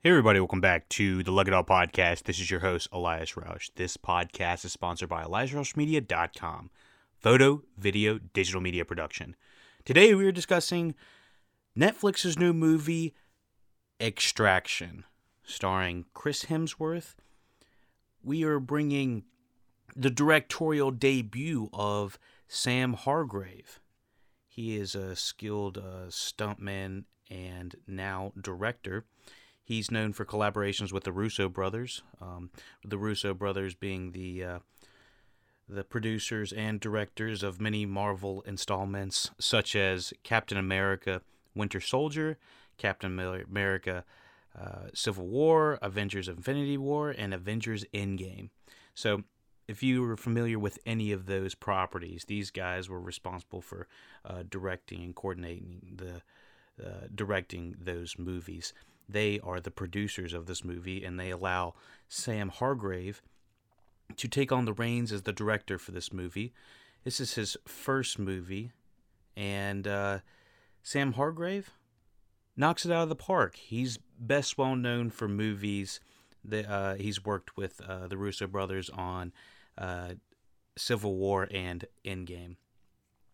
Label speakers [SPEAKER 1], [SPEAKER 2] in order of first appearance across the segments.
[SPEAKER 1] Hey, everybody, welcome back to the Lug It All podcast. This is your host, Elias Roush. This podcast is sponsored by EliasRoushMedia.com, photo, video, digital media production. Today, we are discussing Netflix's new movie, Extraction, starring Chris Hemsworth. We are bringing the directorial debut of Sam Hargrave. He is a skilled uh, stuntman and now director. He's known for collaborations with the Russo brothers, um, the Russo brothers being the uh, the producers and directors of many Marvel installments, such as Captain America: Winter Soldier, Captain America: uh, Civil War, Avengers: Infinity War, and Avengers: Endgame. So, if you were familiar with any of those properties, these guys were responsible for uh, directing and coordinating the uh, directing those movies. They are the producers of this movie, and they allow Sam Hargrave to take on the reins as the director for this movie. This is his first movie, and uh, Sam Hargrave knocks it out of the park. He's best well known for movies that uh, he's worked with uh, the Russo brothers on uh, Civil War and Endgame.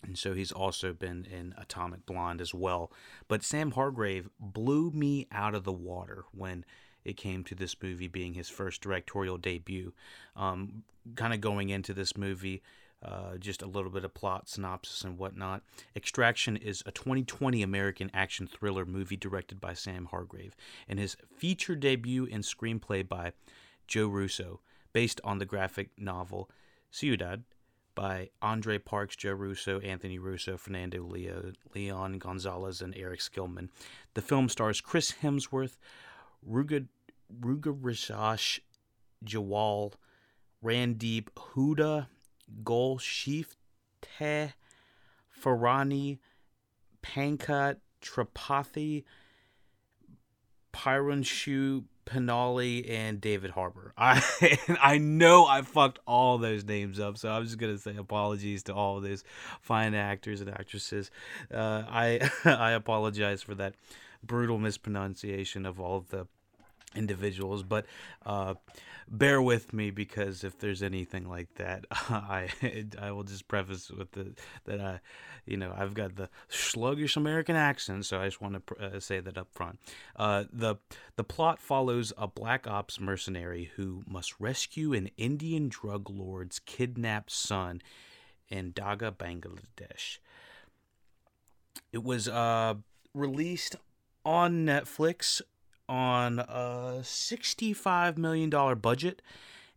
[SPEAKER 1] And so he's also been in Atomic Blonde as well. But Sam Hargrave blew me out of the water when it came to this movie being his first directorial debut. Um, kind of going into this movie, uh, just a little bit of plot synopsis and whatnot. Extraction is a 2020 American action thriller movie directed by Sam Hargrave and his feature debut in screenplay by Joe Russo, based on the graphic novel Ciudad by Andre Parks, Joe Russo, Anthony Russo, Fernando Leo, Leon Gonzalez, and Eric Skillman. The film stars Chris Hemsworth, Ruga, Ruga Rajash, Jawal, Randeep Hooda, Golshifteh, Farhani, Pankaj Tripathi, Pyranshu Penali and David Harbour. I I know I fucked all those names up, so I'm just gonna say apologies to all those fine actors and actresses. Uh, I I apologize for that brutal mispronunciation of all of the individuals, but uh, bear with me because if there's anything like that, I I will just preface with the that I, you know, I've got the sluggish American accent, so I just want to uh, say that up front. Uh, the the plot follows a black ops mercenary who must rescue an Indian drug lord's kidnapped son in Dhaka, Bangladesh. It was uh, released on Netflix on a $65 million budget.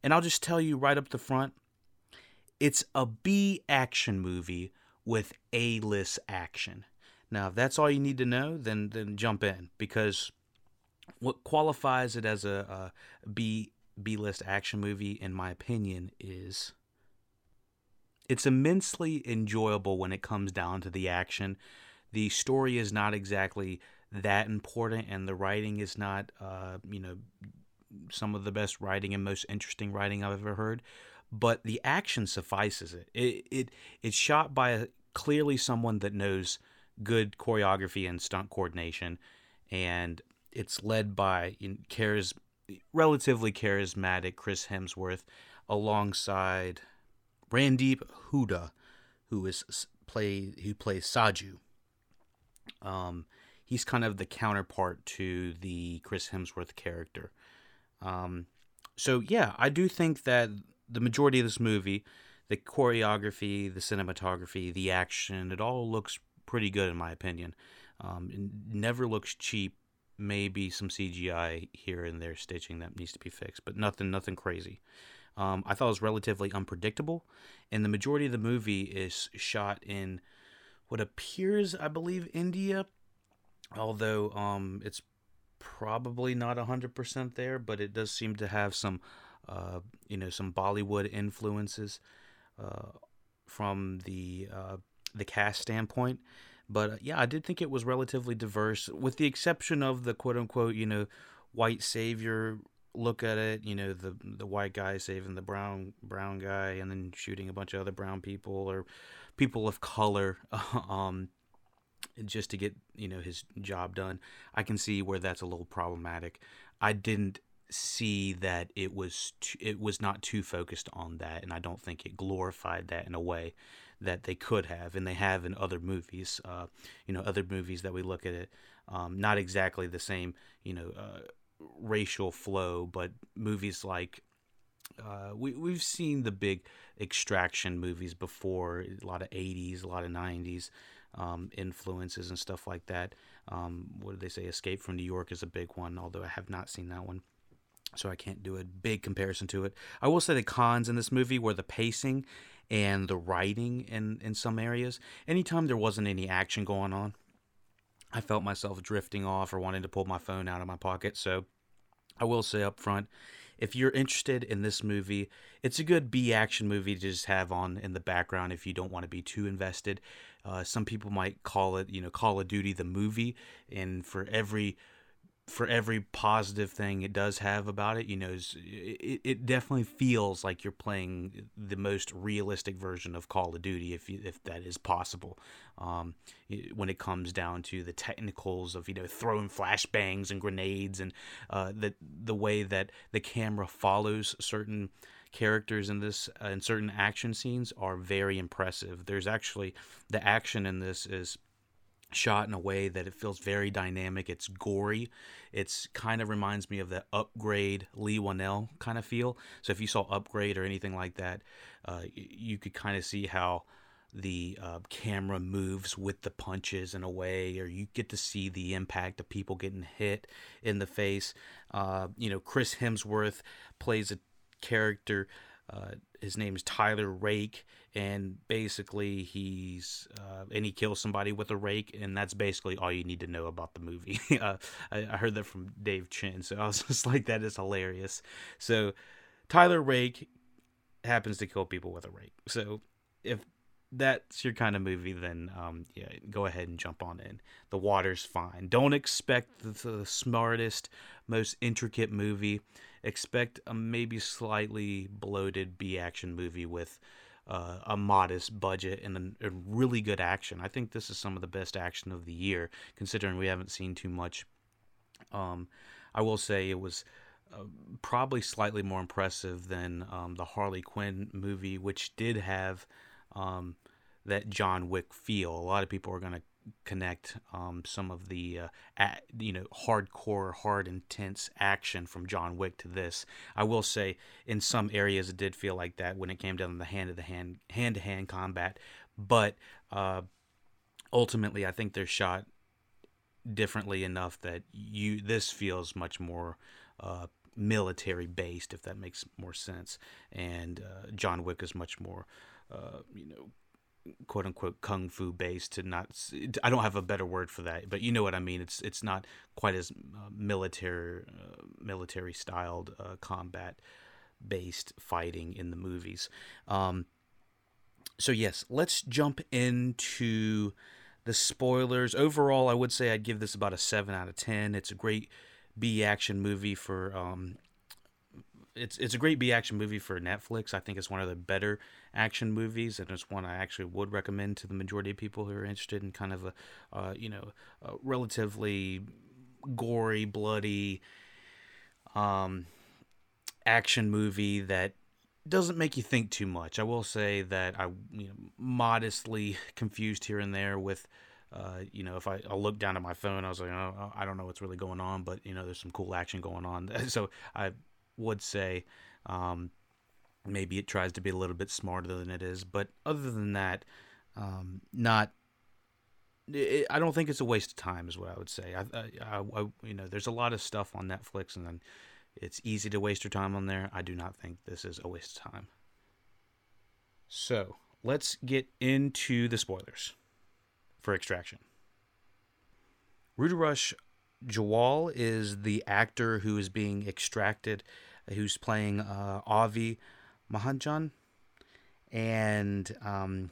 [SPEAKER 1] And I'll just tell you right up the front it's a B action movie with A list action. Now, if that's all you need to know, then, then jump in because what qualifies it as a, a B B list action movie, in my opinion, is it's immensely enjoyable when it comes down to the action. The story is not exactly that important, and the writing is not, uh, you know, some of the best writing and most interesting writing I've ever heard. But the action suffices it. It it it's shot by a, clearly someone that knows good choreography and stunt coordination, and it's led by you know, charis- relatively charismatic Chris Hemsworth alongside Randeep Hooda, who is play who plays Saju. Um, he's kind of the counterpart to the Chris Hemsworth character. Um, so yeah, I do think that the majority of this movie, the choreography, the cinematography, the action, it all looks pretty good in my opinion. Um, it never looks cheap. Maybe some CGI here and there stitching that needs to be fixed, but nothing, nothing crazy. Um, I thought it was relatively unpredictable, and the majority of the movie is shot in what appears, I believe, India, although um, it's probably not 100% there, but it does seem to have some, uh, you know, some Bollywood influences uh, from the uh, the cast standpoint. But uh, yeah, I did think it was relatively diverse, with the exception of the quote unquote, you know, white savior look at it. You know, the the white guy saving the brown brown guy, and then shooting a bunch of other brown people or people of color. um, just to get you know his job done. I can see where that's a little problematic. I didn't see that it was too, it was not too focused on that, and I don't think it glorified that in a way that they could have, and they have in other movies. Uh, you know, other movies that we look at it, um, not exactly the same, you know, uh, racial flow, but movies like uh, we we've seen the big extraction movies before, a lot of '80s, a lot of '90s um, influences and stuff like that. Um, what did they say? Escape from New York is a big one, although I have not seen that one so I can't do a big comparison to it. I will say the cons in this movie were the pacing and the writing in, in some areas. Anytime there wasn't any action going on, I felt myself drifting off or wanting to pull my phone out of my pocket. So I will say up front, if you're interested in this movie, it's a good B action movie to just have on in the background if you don't want to be too invested. Uh, some people might call it, you know, Call of Duty the movie, and for every for every positive thing it does have about it, you know, it, it definitely feels like you're playing the most realistic version of Call of Duty, if you, if that is possible. Um, when it comes down to the technicals of you know throwing flashbangs and grenades and uh, the the way that the camera follows certain characters in this uh, in certain action scenes are very impressive. There's actually the action in this is shot in a way that it feels very dynamic. It's gory. It's kind of reminds me of the Upgrade Leigh Whannell kind of feel. So if you saw Upgrade or anything like that, uh, you could kind of see how the uh, camera moves with the punches in a way, or you get to see the impact of people getting hit in the face. Uh, you know, Chris Hemsworth plays a character. Uh, his name is Tyler Rake, and basically he's uh, and he kills somebody with a rake, and that's basically all you need to know about the movie. uh, I, I, heard that from Dave Chin, so I was just like, that is hilarious. So Tyler Rake happens to kill people with a rake. So if that's your kind of movie, then um, yeah, go ahead and jump on in. The water's fine. Don't expect the, the smartest, most intricate movie. Expect a maybe slightly bloated B action movie with uh, a modest budget and a, a, really good action. I think this is some of the best action of the year, considering we haven't seen too much. Um, I will say it was uh, probably slightly more impressive than um, the Harley Quinn movie, which did have um, that John Wick feel. A lot of people are going to connect um, some of the uh, at, you know hardcore, hard, intense action from John Wick to this. I will say, in some areas, it did feel like that when it came down to the hand to the hand, hand to hand combat. But uh, ultimately, I think they're shot differently enough that you this feels much more. Uh, military based if that makes more sense and uh, john wick is much more you know quote unquote kung fu based to not I don't have a better word for that but you know what I mean. It's it's not quite as uh, military uh, military styled uh, combat based fighting in the movies. Um, so yes let's jump into the spoilers. Overall I would say I'd give this about a 7 out of 10 it's a great B action movie for um, it's it's a great B action movie for Netflix. I think it's one of the better action movies, and it's one I actually would recommend to the majority of people who are interested in kind of a uh, you know a relatively gory, bloody um, action movie that doesn't make you think too much. I will say that I you know modestly confused here and there with. Uh, you know, if I, I look down at my phone, I was like, oh, I don't know what's really going on, but you know, there's some cool action going on. So I would say um, maybe it tries to be a little bit smarter than it is. But other than that, um, not. I don't think it's a waste of time, is what I would say. I, I, I, you know, there's a lot of stuff on Netflix, and then it's easy to waste your time on there. I do not think this is a waste of time. So let's get into the spoilers for Extraction. Rudrash Jawal is the actor who is being extracted, who's playing uh, Avi Mahajan, and um,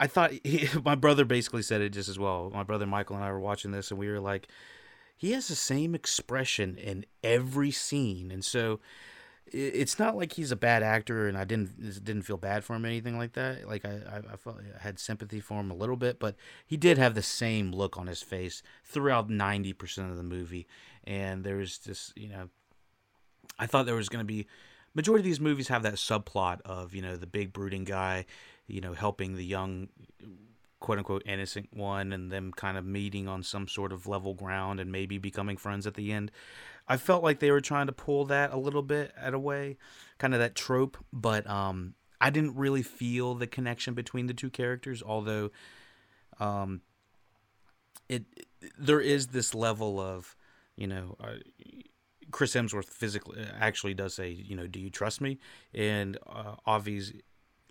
[SPEAKER 1] I thought he, my brother basically said it just as well. My brother Michael and I were watching this, and we were like, he has the same expression in every scene, and so it's not like he's a bad actor and I didn't didn't feel bad for him or anything like that. Like I, I, felt I had sympathy for him a little bit, but he did have the same look on his face throughout ninety percent of the movie. And there was just you know, I thought there was going to be majority of these movies have that subplot of you know the big brooding guy, you know, helping the young quote unquote innocent one and them kind of meeting on some sort of level ground and maybe becoming friends at the end. I felt like they were trying to pull that a little bit at a way, kind of that trope, but um, I didn't really feel the connection between the two characters. Although, um, it there is this level of, you know, uh, Chris Hemsworth physically actually does say, you know, do you trust me? And uh, Avi's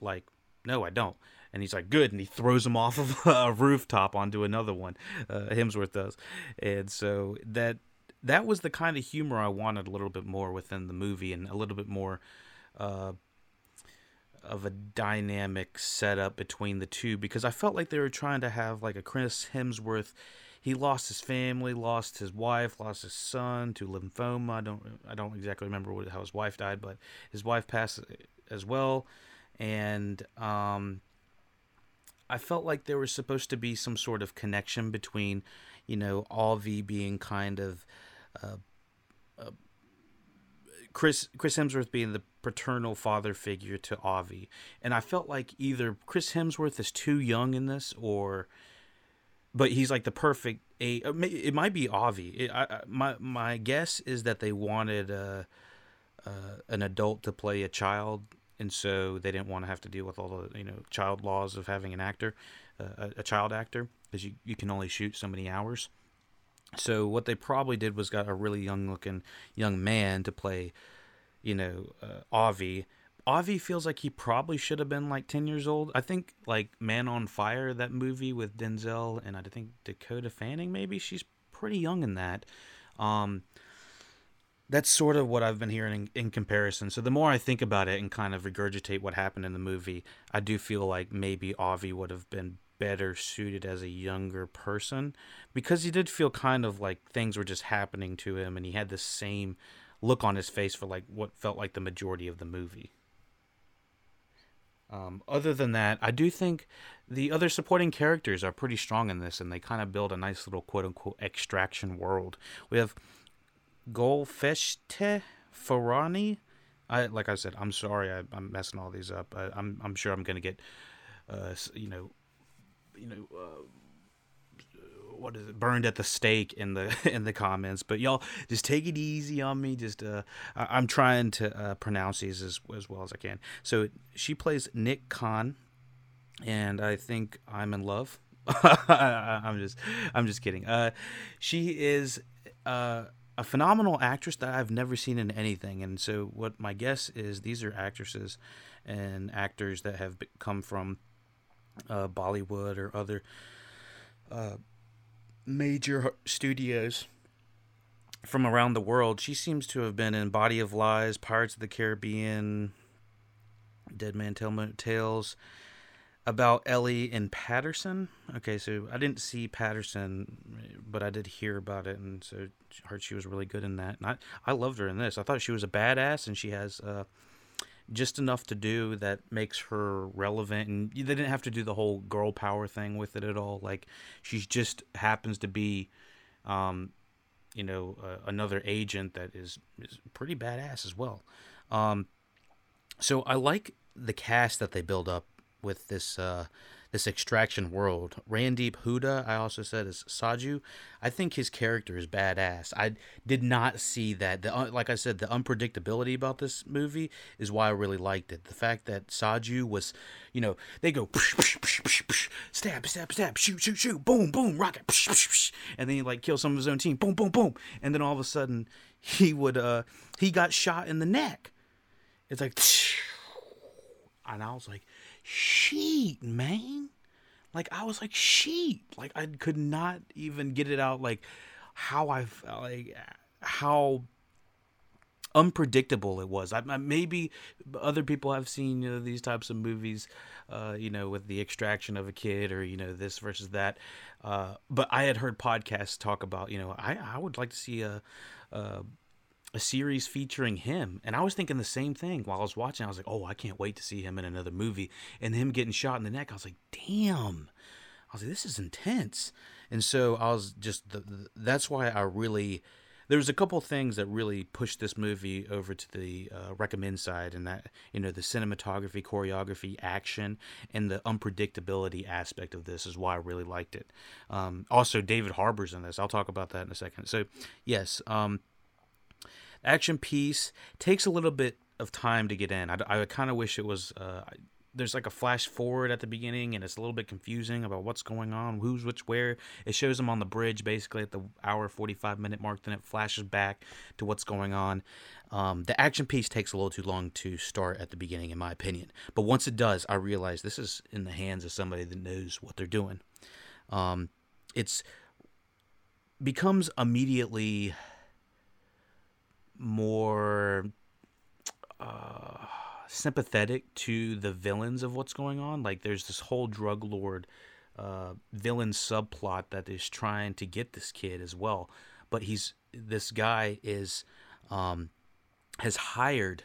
[SPEAKER 1] like, no, I don't. And he's like, good. And he throws him off of a rooftop onto another one. Uh, Hemsworth does. And so that that was the kind of humor I wanted a little bit more within the movie and a little bit more uh, of a dynamic setup between the two because I felt like they were trying to have like a Chris Hemsworth. He lost his family, lost his wife, lost his son to lymphoma. I don't I don't exactly remember what, how his wife died, but his wife passed as well, and um, I felt like there was supposed to be some sort of connection between, you know, Avi being kind of uh, uh, Chris Chris Hemsworth being the paternal father figure to Avi, and I felt like either Chris Hemsworth is too young in this, or but he's like the perfect a. Uh, it might be Avi. It, I, my my guess is that they wanted uh, uh, an adult to play a child, and so they didn't want to have to deal with all the you know child laws of having an actor, uh, a, a child actor, because you you can only shoot so many hours. So what they probably did was got a really young looking young man to play, you know, Avi. Avi feels like he probably should have been like 10 years old. I think like Man on Fire, that movie with Denzel and I think Dakota Fanning maybe she's pretty young in that. Um that's sort of what I've been hearing in, in comparison. So the more I think about it and kind of regurgitate what happened in the movie, I do feel like maybe Avi would have been better suited as a younger person because he did feel kind of like things were just happening to him and he had the same look on his face for like what felt like the majority of the movie. Um, other than that, I do think the other supporting characters are pretty strong in this, and they kind of build a nice little quote unquote extraction world. We have Golfeshte Farani. I like I said, I'm sorry, I, am messing all these up. I, I'm I'm sure I'm gonna get, uh, you know, you know, uh, what is it burned at the stake in the in the comments. But y'all just take it easy on me. Just uh i'm trying to uh, pronounce these as, as well as i can. So she plays Nik Khan and i think i'm in love. I'm just i'm just kidding. Uh she is uh a phenomenal actress that I've never seen in anything. And so, what my guess is, these are actresses and actors that have come from uh, Bollywood or other uh, major studios from around the world. She seems to have been in Body of Lies, Pirates of the Caribbean, Dead Man Tell Tales, about Elly and Paterson. Okay, so I didn't see Paterson, but I did hear about it, and so heard she was really good in that. And I, I loved her in this. I thought she was a badass, and she has uh, just enough to do that makes her relevant and they didn't have to do the whole girl power thing with it at all like she just happens to be um you know uh, another agent that is is pretty badass as well. Um so i like the cast that they build up with this uh this extraction world. Randeep Hooda, I also said is Saju. I think his character is badass. I did not see that. The like I said, the unpredictability about this movie is why I really liked it. The fact that Saju was, you know, they go psh, psh, psh, psh, psh, stab, stab, stab, shoot, shoot, shoot, boom, boom, rocket, psh, psh, psh, and then he like kill some of his own team, boom, boom, boom, and then all of a sudden he would uh he got shot in the neck. It's like, and I was like, sheet, man. Like I was like sheet. Like I could not even get it out. Like how I felt. Like how unpredictable it was. I, I, maybe other people have seen you know, these types of movies, uh, you know, with the extraction of a kid or you know this versus that. Uh, but I had heard podcasts talk about you know I I would like to see a, a a series featuring him. And I was thinking the same thing while I was watching. I was like, oh, I can't wait to see him in another movie. And him getting shot in the neck, I was like, damn. I was like, this is intense. And so I was just, the, the, that's why I really, there's a couple things that really pushed this movie over to the uh, recommend side, and that you know the cinematography, choreography, action, and the unpredictability aspect of this is why I really liked it. Um, also, David Harbour's in this. I'll talk about that in a second. So, yes, um, action piece takes a little bit of time to get in. I, I kind of wish it was. Uh, there's like a flash forward at the beginning and it's a little bit confusing about what's going on, who's which where. It shows them on the bridge basically at the hour 45 minute mark, then it flashes back to what's going on. Um, the action piece takes a little too long to start at the beginning, in my opinion. But once it does, I realize this is in the hands of somebody that knows what they're doing. Um, it's becomes immediately more. Uh, sympathetic to the villains of what's going on. Like there's this whole drug lord uh, villain subplot that is trying to get this kid as well, but he's this guy is um, has hired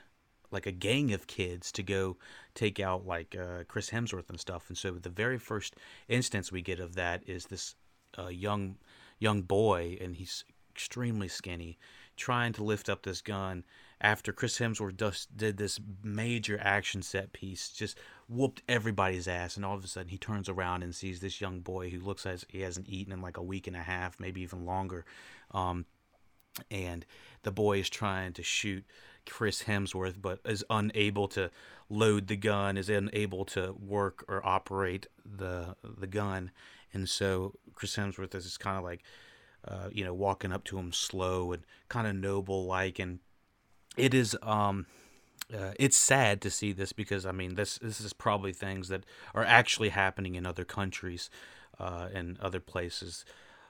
[SPEAKER 1] like a gang of kids to go take out like uh, Chris Hemsworth and stuff. And so the very first instance we get of that is this uh, young young boy, and he's extremely skinny, trying to lift up this gun after Chris Hemsworth just did this major action set piece, just whooped everybody's ass, and all of a sudden he turns around and sees this young boy who looks as he hasn't eaten in like a week and a half, maybe even longer. Um, and the boy is trying to shoot Chris Hemsworth, but is unable to load the gun, is unable to work or operate the the gun, and so Chris Hemsworth is kind of like, uh, you know, walking up to him slow and kind of noble like, and it is um uh, it's sad to see this because I mean this this is probably things that are actually happening in other countries uh, and other places,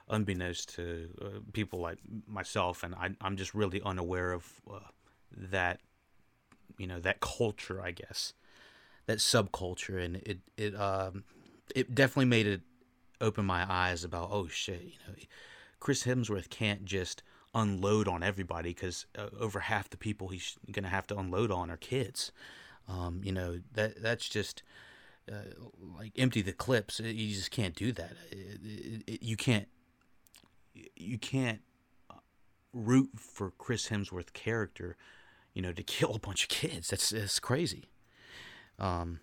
[SPEAKER 1] unbeknownst to uh, people like myself, and I, I'm just really unaware of uh, that, you know, that culture, I guess, that subculture, and it it um it definitely made it open my eyes about oh shit, you know, Chris Hemsworth can't just unload on everybody because uh, over half the people he's going to have to unload on are kids. Um, you know that that's just uh, like empty the clips. You just can't do that. It, it, it, you can't you can't uh, root for Chris Hemsworth character, you know, to kill a bunch of kids. That's that's crazy. Um,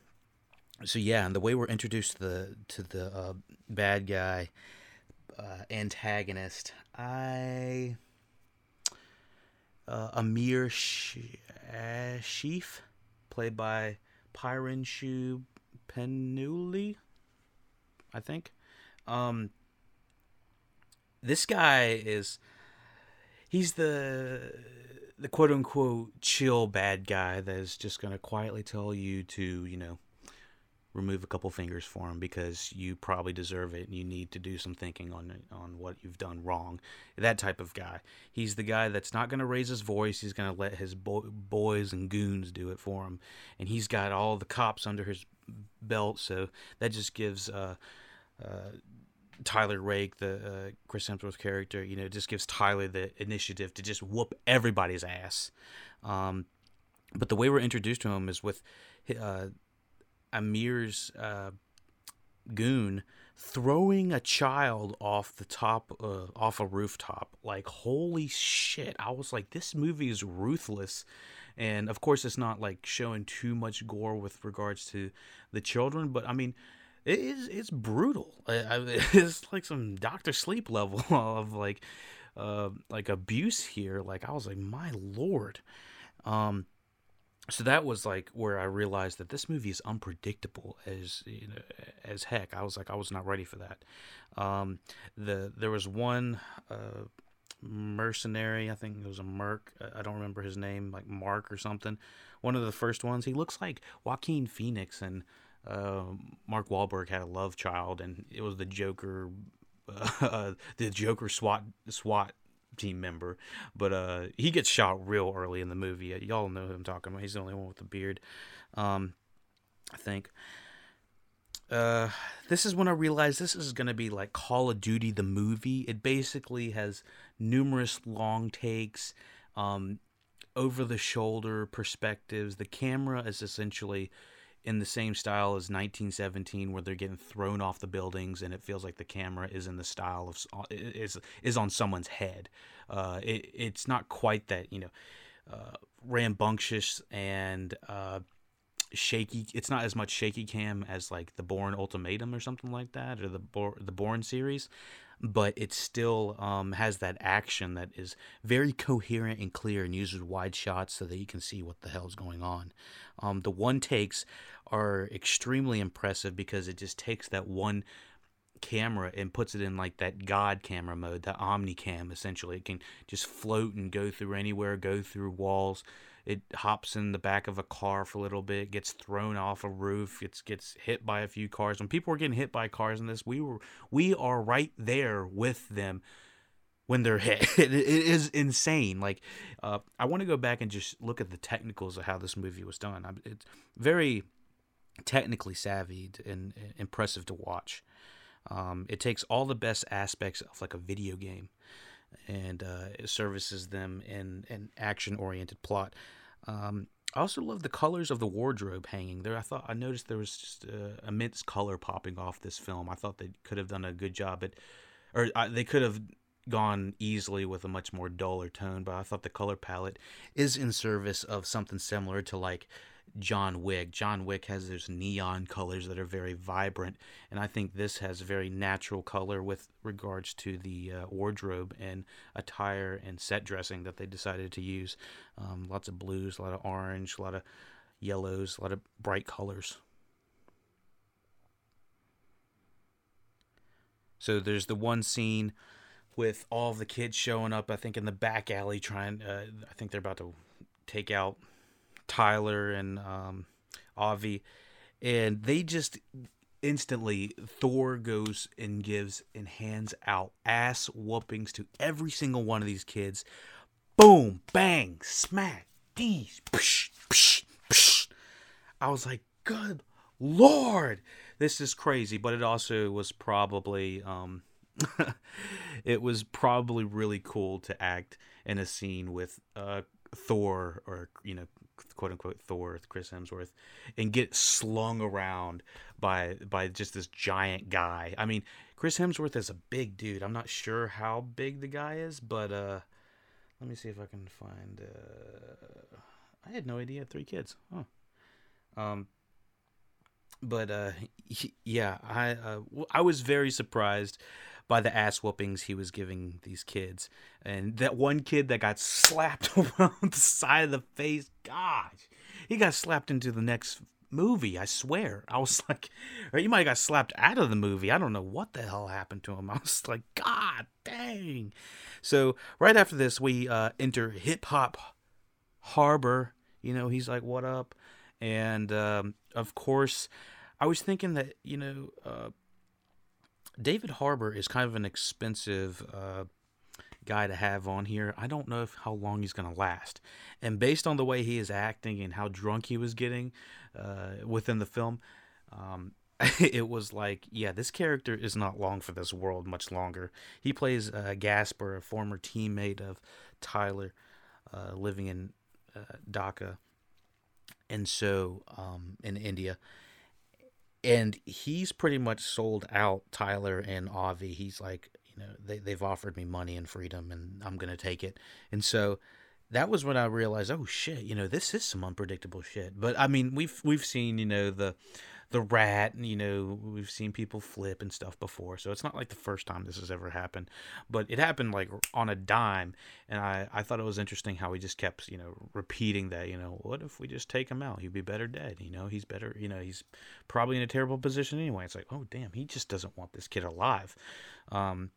[SPEAKER 1] so yeah, and the way we're introduced to the to the uh, bad guy uh, antagonist, I uh, Amir Sheaf, played by Pyrinshu Penuli, I think. Um, this guy is he's the the quote unquote chill bad guy that is just gonna quietly tell you to you know remove a couple fingers for him because you probably deserve it and you need to do some thinking on on what you've done wrong. That type of guy. He's the guy that's not going to raise his voice. He's going to let his bo- boys and goons do it for him. And he's got all the cops under his belt, so that just gives uh, uh, Tyler Rake, the uh, Chris Hemsworth character, you know, just gives Tyler the initiative to just whoop everybody's ass. Um, but the way we're introduced to him is with uh, Amir's uh, goon throwing a child off the top uh, off a rooftop. Like holy shit. I was like this movie is ruthless. And of course it's not like showing too much gore with regards to the children but i mean it is it's brutal. It's like some doctor sleep level of like uh like abuse here. Like i was like my lord. Um so that was like where I realized that this movie is unpredictable as you know, as heck. I was like, I was not ready for that. Um, the there was one uh, mercenary, I think it was a merc. I don't remember his name, like Mark or something. One of the first ones. He looks like Joaquin Phoenix and uh, Mark Wahlberg had a love child, and it was the Joker, uh, the Joker SWAT SWAT team member, but uh, he gets shot real early in the movie. Y'all know who I'm talking about. He's the only one with the beard, um, I think. Uh, this is when I realized this is gonna be like Call of Duty the movie. It basically has numerous long takes. Um, over the shoulder perspectives. The camera is essentially in the same style as 1917 where they're getting thrown off the buildings and it feels like the camera is in the style of is is on someone's head. Uh, it, it's not quite that you know uh, rambunctious and uh, shaky it's not as much shaky cam as like the Bourne Ultimatum or something like that or the the Bourne series but it still um, has that action that is very coherent and clear and uses wide shots so that you can see what the hell's going on. Um, the one takes are extremely impressive because it just takes that one camera and puts it in like that god camera mode, that omni cam essentially. It can just float and go through anywhere, go through walls, it hops in the back of a car for a little bit, gets thrown off a roof, gets gets hit by a few cars. When people were getting hit by cars in this, we were we are right there with them when they're hit. it is insane. Like uh, I want to go back and just look at the technicals of how this movie was done. It's very technically savvy and impressive to watch. Um, it takes all the best aspects of like a video game and uh, services them in an action oriented plot. Um, I also love the colors of the wardrobe hanging there. I thought I noticed there was just uh, immense color popping off this film. I thought they could have done a good job at, or uh, they could have gone easily with a much more duller tone. But I thought the color palette is in service of something similar to like John Wick. John Wick has those neon colors that are very vibrant, and I think this has a very natural color with regards to the uh, wardrobe and attire and set dressing that they decided to use. Um, lots of blues, a lot of orange, a lot of yellows, a lot of bright colors. So there's the one scene with all of the kids showing up. I think in the back alley trying. Uh, I think they're about to take out Tyler and um, Avi, and they just instantly Thor goes and gives and hands out ass whoopings to every single one of these kids. Boom, bang, smack, these. Psh, psh, psh. I was like, good lord, this is crazy. But it also was probably, um, it was probably really cool to act in a scene with uh, Thor or you know quote unquote Thor, Chris Hemsworth, and get slung around by by just this giant guy. I mean, Chris Hemsworth is a big dude. I'm not sure how big the guy is, but uh, let me see if I can find. Uh, I had no idea three kids. Huh. Um, but uh, yeah, I uh, I was very surprised by the ass whoopings he was giving these kids. And that one kid that got slapped around the side of the face, gosh, he got slapped into the next movie. I swear. I was like, or he might have got slapped out of the movie. I don't know what the hell happened to him. I was like, God dang. So right after this, we uh, enter hip hop Harbour. You know, he's like, what up? And um, of course, I was thinking that, you know, uh, David Harbour is kind of an expensive uh, guy to have on here. I don't know if how long he's going to last. And based on the way he is acting and how drunk he was getting uh, within the film, um, it was like, yeah, this character is not long for this world much longer. He plays uh, Gaspar, a former teammate of Tyler, uh, living in uh, Dhaka, and so um, in India and he's pretty much sold out Tyler and Avi. He's like, know, they they've offered me money and freedom, and I'm gonna take it. And so that was when I realized, oh shit, you know, this is some unpredictable shit. But I mean, we've we've seen, you know, the the rat, and you know, we've seen people flip and stuff before. So it's not like the first time this has ever happened, but it happened like on a dime. And I, I thought it was interesting how he just kept, you know, repeating that, you know, what if we just take him out? He'd be better dead. You know, he's better, you know, he's probably in a terrible position anyway. It's like, oh, damn, he just doesn't want this kid alive. Um,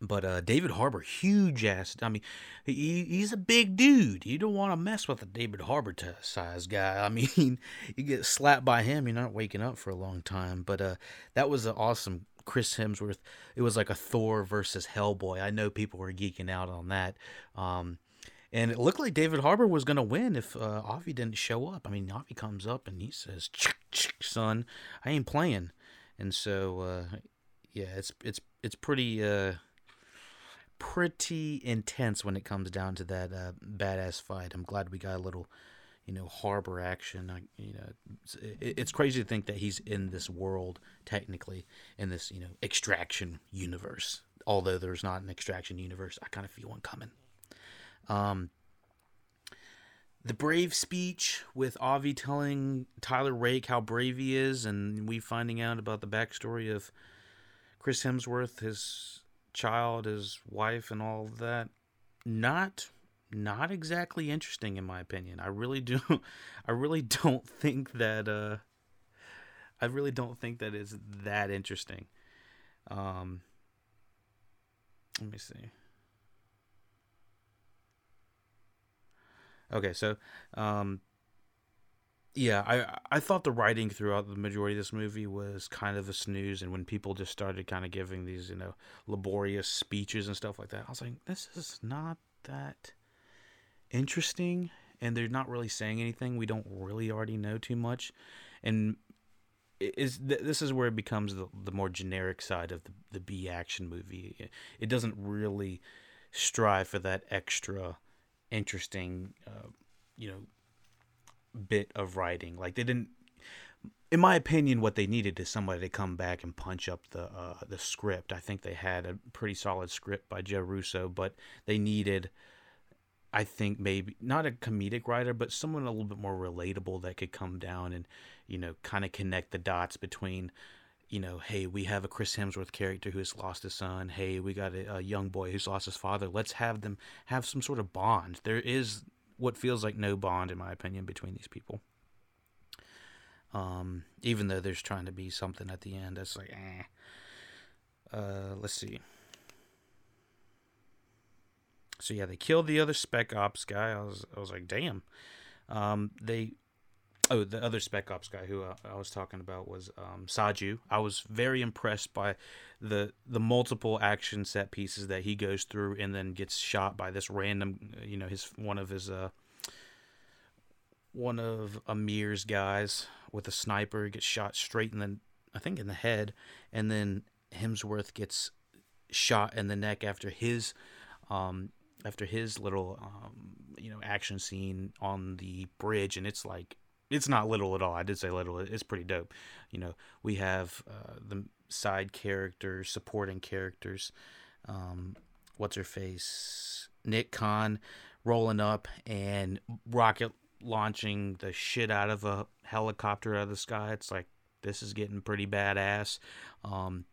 [SPEAKER 1] but uh, David Harbour, huge ass. I mean, he, he's a big dude. You don't want to mess with a David Harbour size guy. I mean, you get slapped by him, you're not waking up for a long time. But uh, that was an awesome Chris Hemsworth. It was like a Thor versus Hellboy. I know people were geeking out on that. Um, and it looked like David Harbour was going to win if uh, Avi didn't show up. I mean, Avi comes up and he says, "Son, I ain't playing." And so, uh, yeah, it's it's it's pretty uh, pretty intense when it comes down to that uh, badass fight. I'm glad we got a little, you know, Harbour action. I, you know, it's, it, it's crazy to think that he's in this world technically in this you know extraction universe. Although there's not an extraction universe, I kind of feel one coming. Um, the brave speech with Avi telling Tyler Rake how brave he is, and we finding out about the backstory of Chris Hemsworth, his child, his wife, and all that. Not, not exactly interesting in my opinion. I really do, I really don't think that. Uh, I really don't think that is that interesting. Um, let me see. Okay, so um, yeah, I I thought the writing throughout the majority of this movie was kind of a snooze, and when people just started kind of giving these you know laborious speeches and stuff like that, I was like, this is not that interesting, and they're not really saying anything. We don't really already know too much, and is this is where it becomes the, the more generic side of the, the B action movie. It doesn't really strive for that extra interesting, uh, you know, bit of writing. Like they didn't, in my opinion, what they needed is somebody to come back and punch up the uh, the script. I think they had a pretty solid script by Joe Russo, but they needed. I think maybe not a comedic writer, but someone a little bit more relatable that could come down and, you know, kind of connect the dots between you know, hey, we have a Chris Hemsworth character who has lost his son. Hey, we got a, a, young boy who's lost his father. Let's have them have some sort of bond. There is what feels like no bond, in my opinion, between these people. Um, even though there's trying to be something at the end that's like, eh. Uh, let's see. So yeah, they killed the other spec ops guy. I was, I was like, damn. Um, they oh, the other Spec Ops guy who uh, I was talking about was um, Saju. I was very impressed by the the multiple action set pieces that he goes through and then gets shot by this random, you know, his one of his uh one of Amir's guys with a sniper gets shot straight in the I think in the head, and then Hemsworth gets shot in the neck after his um after his little um you know action scene on the bridge and it's like it's not little at all. I did say little. It's pretty dope. You know, we have uh, the side characters, supporting characters. Um, what's her face? Nik Khan rolling up and rocket launching the shit out of a helicopter out of the sky. It's like this is getting pretty badass. Um,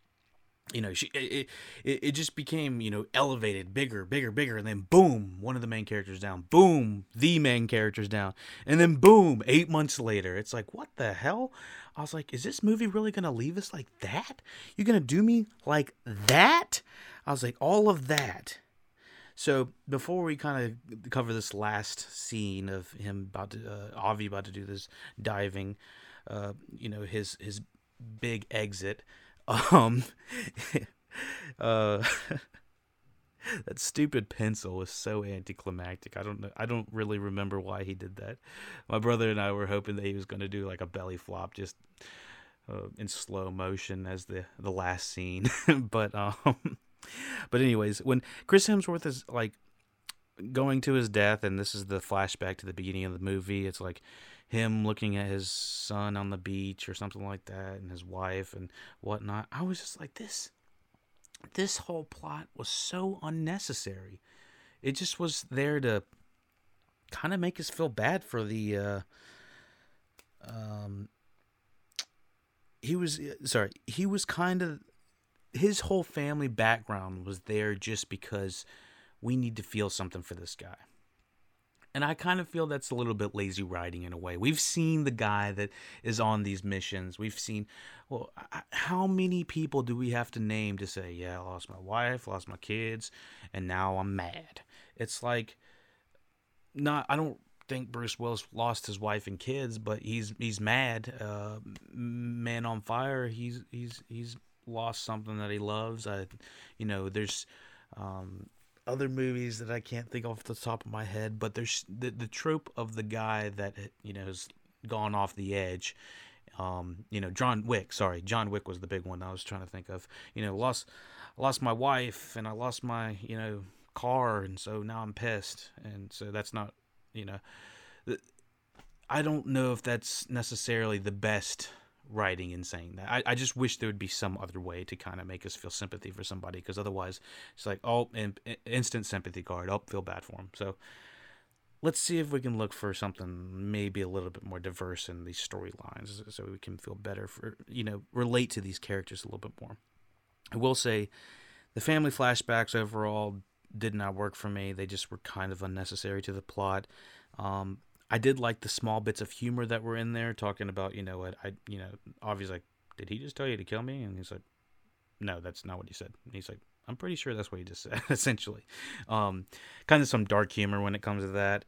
[SPEAKER 1] you know, she it, it, it just became you know elevated, bigger, bigger, bigger, and then boom, one of the main characters down. Boom, the main characters down, and then boom, eight months later, it's like what the hell? I was like, is this movie really gonna leave us like that? You're gonna do me like that? I was like, all of that. So before we kind of cover this last scene of him about to uh, Avi about to do this diving, uh, you know his his big exit um, uh, that stupid pencil was so anticlimactic. I don't know. I don't really remember why he did that. My brother and I were hoping that he was going to do like a belly flop, just uh, in slow motion as the the last scene. but um, but anyways, when Chris Hemsworth is like going to his death, and this is the flashback to the beginning of the movie. It's like him looking at his son on the beach or something like that and his wife and whatnot. I was just like, this, this whole plot was so unnecessary. It just was there to kind of make us feel bad for the, uh, um, he was, sorry, he was kind of, his whole family background was there just because we need to feel something for this guy. And I kind of feel that's a little bit lazy writing in a way. We've seen the guy that is on these missions. We've seen, well, how many people do we have to name to say, yeah, I lost my wife, lost my kids, and now I'm mad? It's like, not, I don't think Bruce Willis lost his wife and kids, but he's he's mad. Uh, Man on Fire, he's he's he's lost something that he loves. I, you know, there's um, other movies that I can't think off the top of my head, but there's the the trope of the guy that you know has gone off the edge. Um, you know, John Wick. Sorry, John Wick was the big one I was trying to think of. You know, lost lost my wife and I lost my you know car, and so now I'm pissed, and so that's not you know. I don't know if that's necessarily the best writing and saying that. I, I just wish there would be some other way to kind of make us feel sympathy for somebody because otherwise it's like, oh, in, in, instant sympathy card. Oh, feel bad for him. So let's see if we can look for something maybe a little bit more diverse in these storylines so we can feel better for, you know, relate to these characters a little bit more. I will say the family flashbacks overall did not work for me. They just were kind of unnecessary to the plot. Um, I did like the small bits of humor that were in there, talking about, you know, what I, you know, obviously, like, did he just tell you to kill me? And he's like, no, that's not what he said. And he's like, I'm pretty sure that's what he just said, essentially. Um, kind of some dark humor when it comes to that.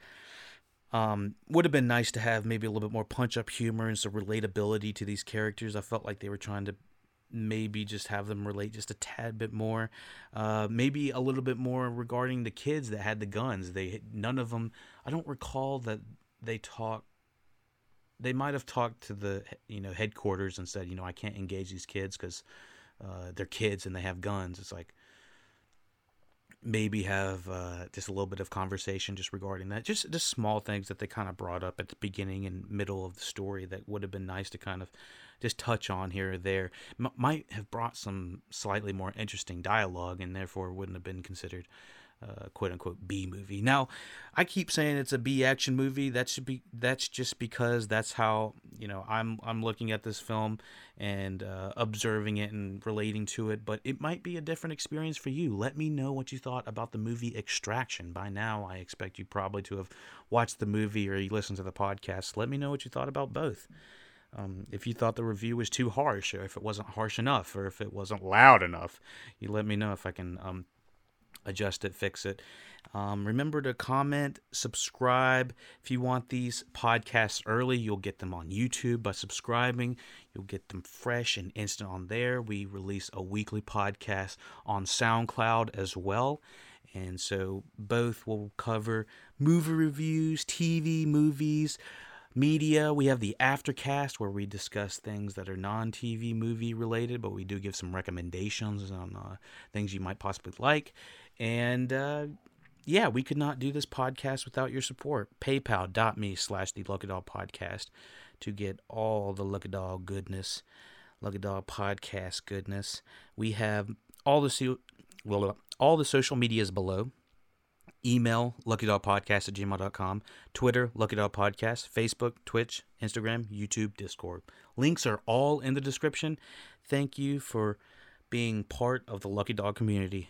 [SPEAKER 1] Um, would have been nice to have maybe a little bit more punch up humor and some relatability to these characters. I felt like they were trying to maybe just have them relate just a tad bit more. Uh, maybe a little bit more regarding the kids that had the guns. They none of them. I don't recall that they talk they might have talked to the you know headquarters and said you know I can't engage these kids because uh, they're kids and they have guns. It's like maybe have uh, just a little bit of conversation just regarding that. Just just small things that they kind of brought up at the beginning and middle of the story that would have been nice to kind of just touch on here or there. M- might have brought some slightly more interesting dialogue and therefore wouldn't have been considered uh, quote unquote B movie. Now, I keep saying it's a B action movie. That should be that's just because that's how you know I'm I'm looking at this film and uh, observing it and relating to it. But it might be a different experience for you. Let me know what you thought about the movie Extraction. By now, I expect you probably to have watched the movie or you listened to the podcast. Let me know what you thought about both. Um, if you thought the review was too harsh, or if it wasn't harsh enough, or if it wasn't loud enough, you let me know if I can um, adjust it, fix it. Um, remember to comment, subscribe. If you want these podcasts early, you'll get them on YouTube by subscribing. You'll get them fresh and instant on there. We release a weekly podcast on SoundCloud as well. And so both will cover movie reviews, TV, movies, media. We have the Aftercast where we discuss things that are non TV movie related, but we do give some recommendations on uh, things you might possibly like. And uh, yeah, we could not do this podcast without your support. PayPal.me slash the Lucky Dog Podcast to get all the Lucky Dog goodness, Lucky Dog Podcast goodness. We have all the well, all the social medias below. Email luckydogpodcast at gmail.com, Twitter, Lucky Dog Podcast, Facebook, Twitch, Instagram, YouTube, Discord. Links are all in the description. Thank you for being part of the Lucky Dog community.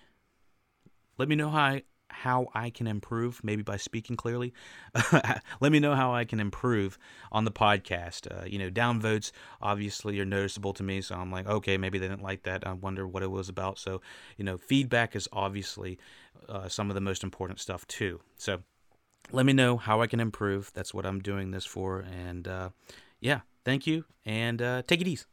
[SPEAKER 1] Let me know how I, how I can improve, maybe by speaking clearly. Let me know how I can improve on the podcast. Uh, you know, downvotes obviously are noticeable to me, so I'm like, okay, maybe they didn't like that. I wonder what it was about. So, you know, feedback is obviously uh, some of the most important stuff too. So, let me know how I can improve. That's what I'm doing this for. And uh, yeah, thank you, and uh, take it easy.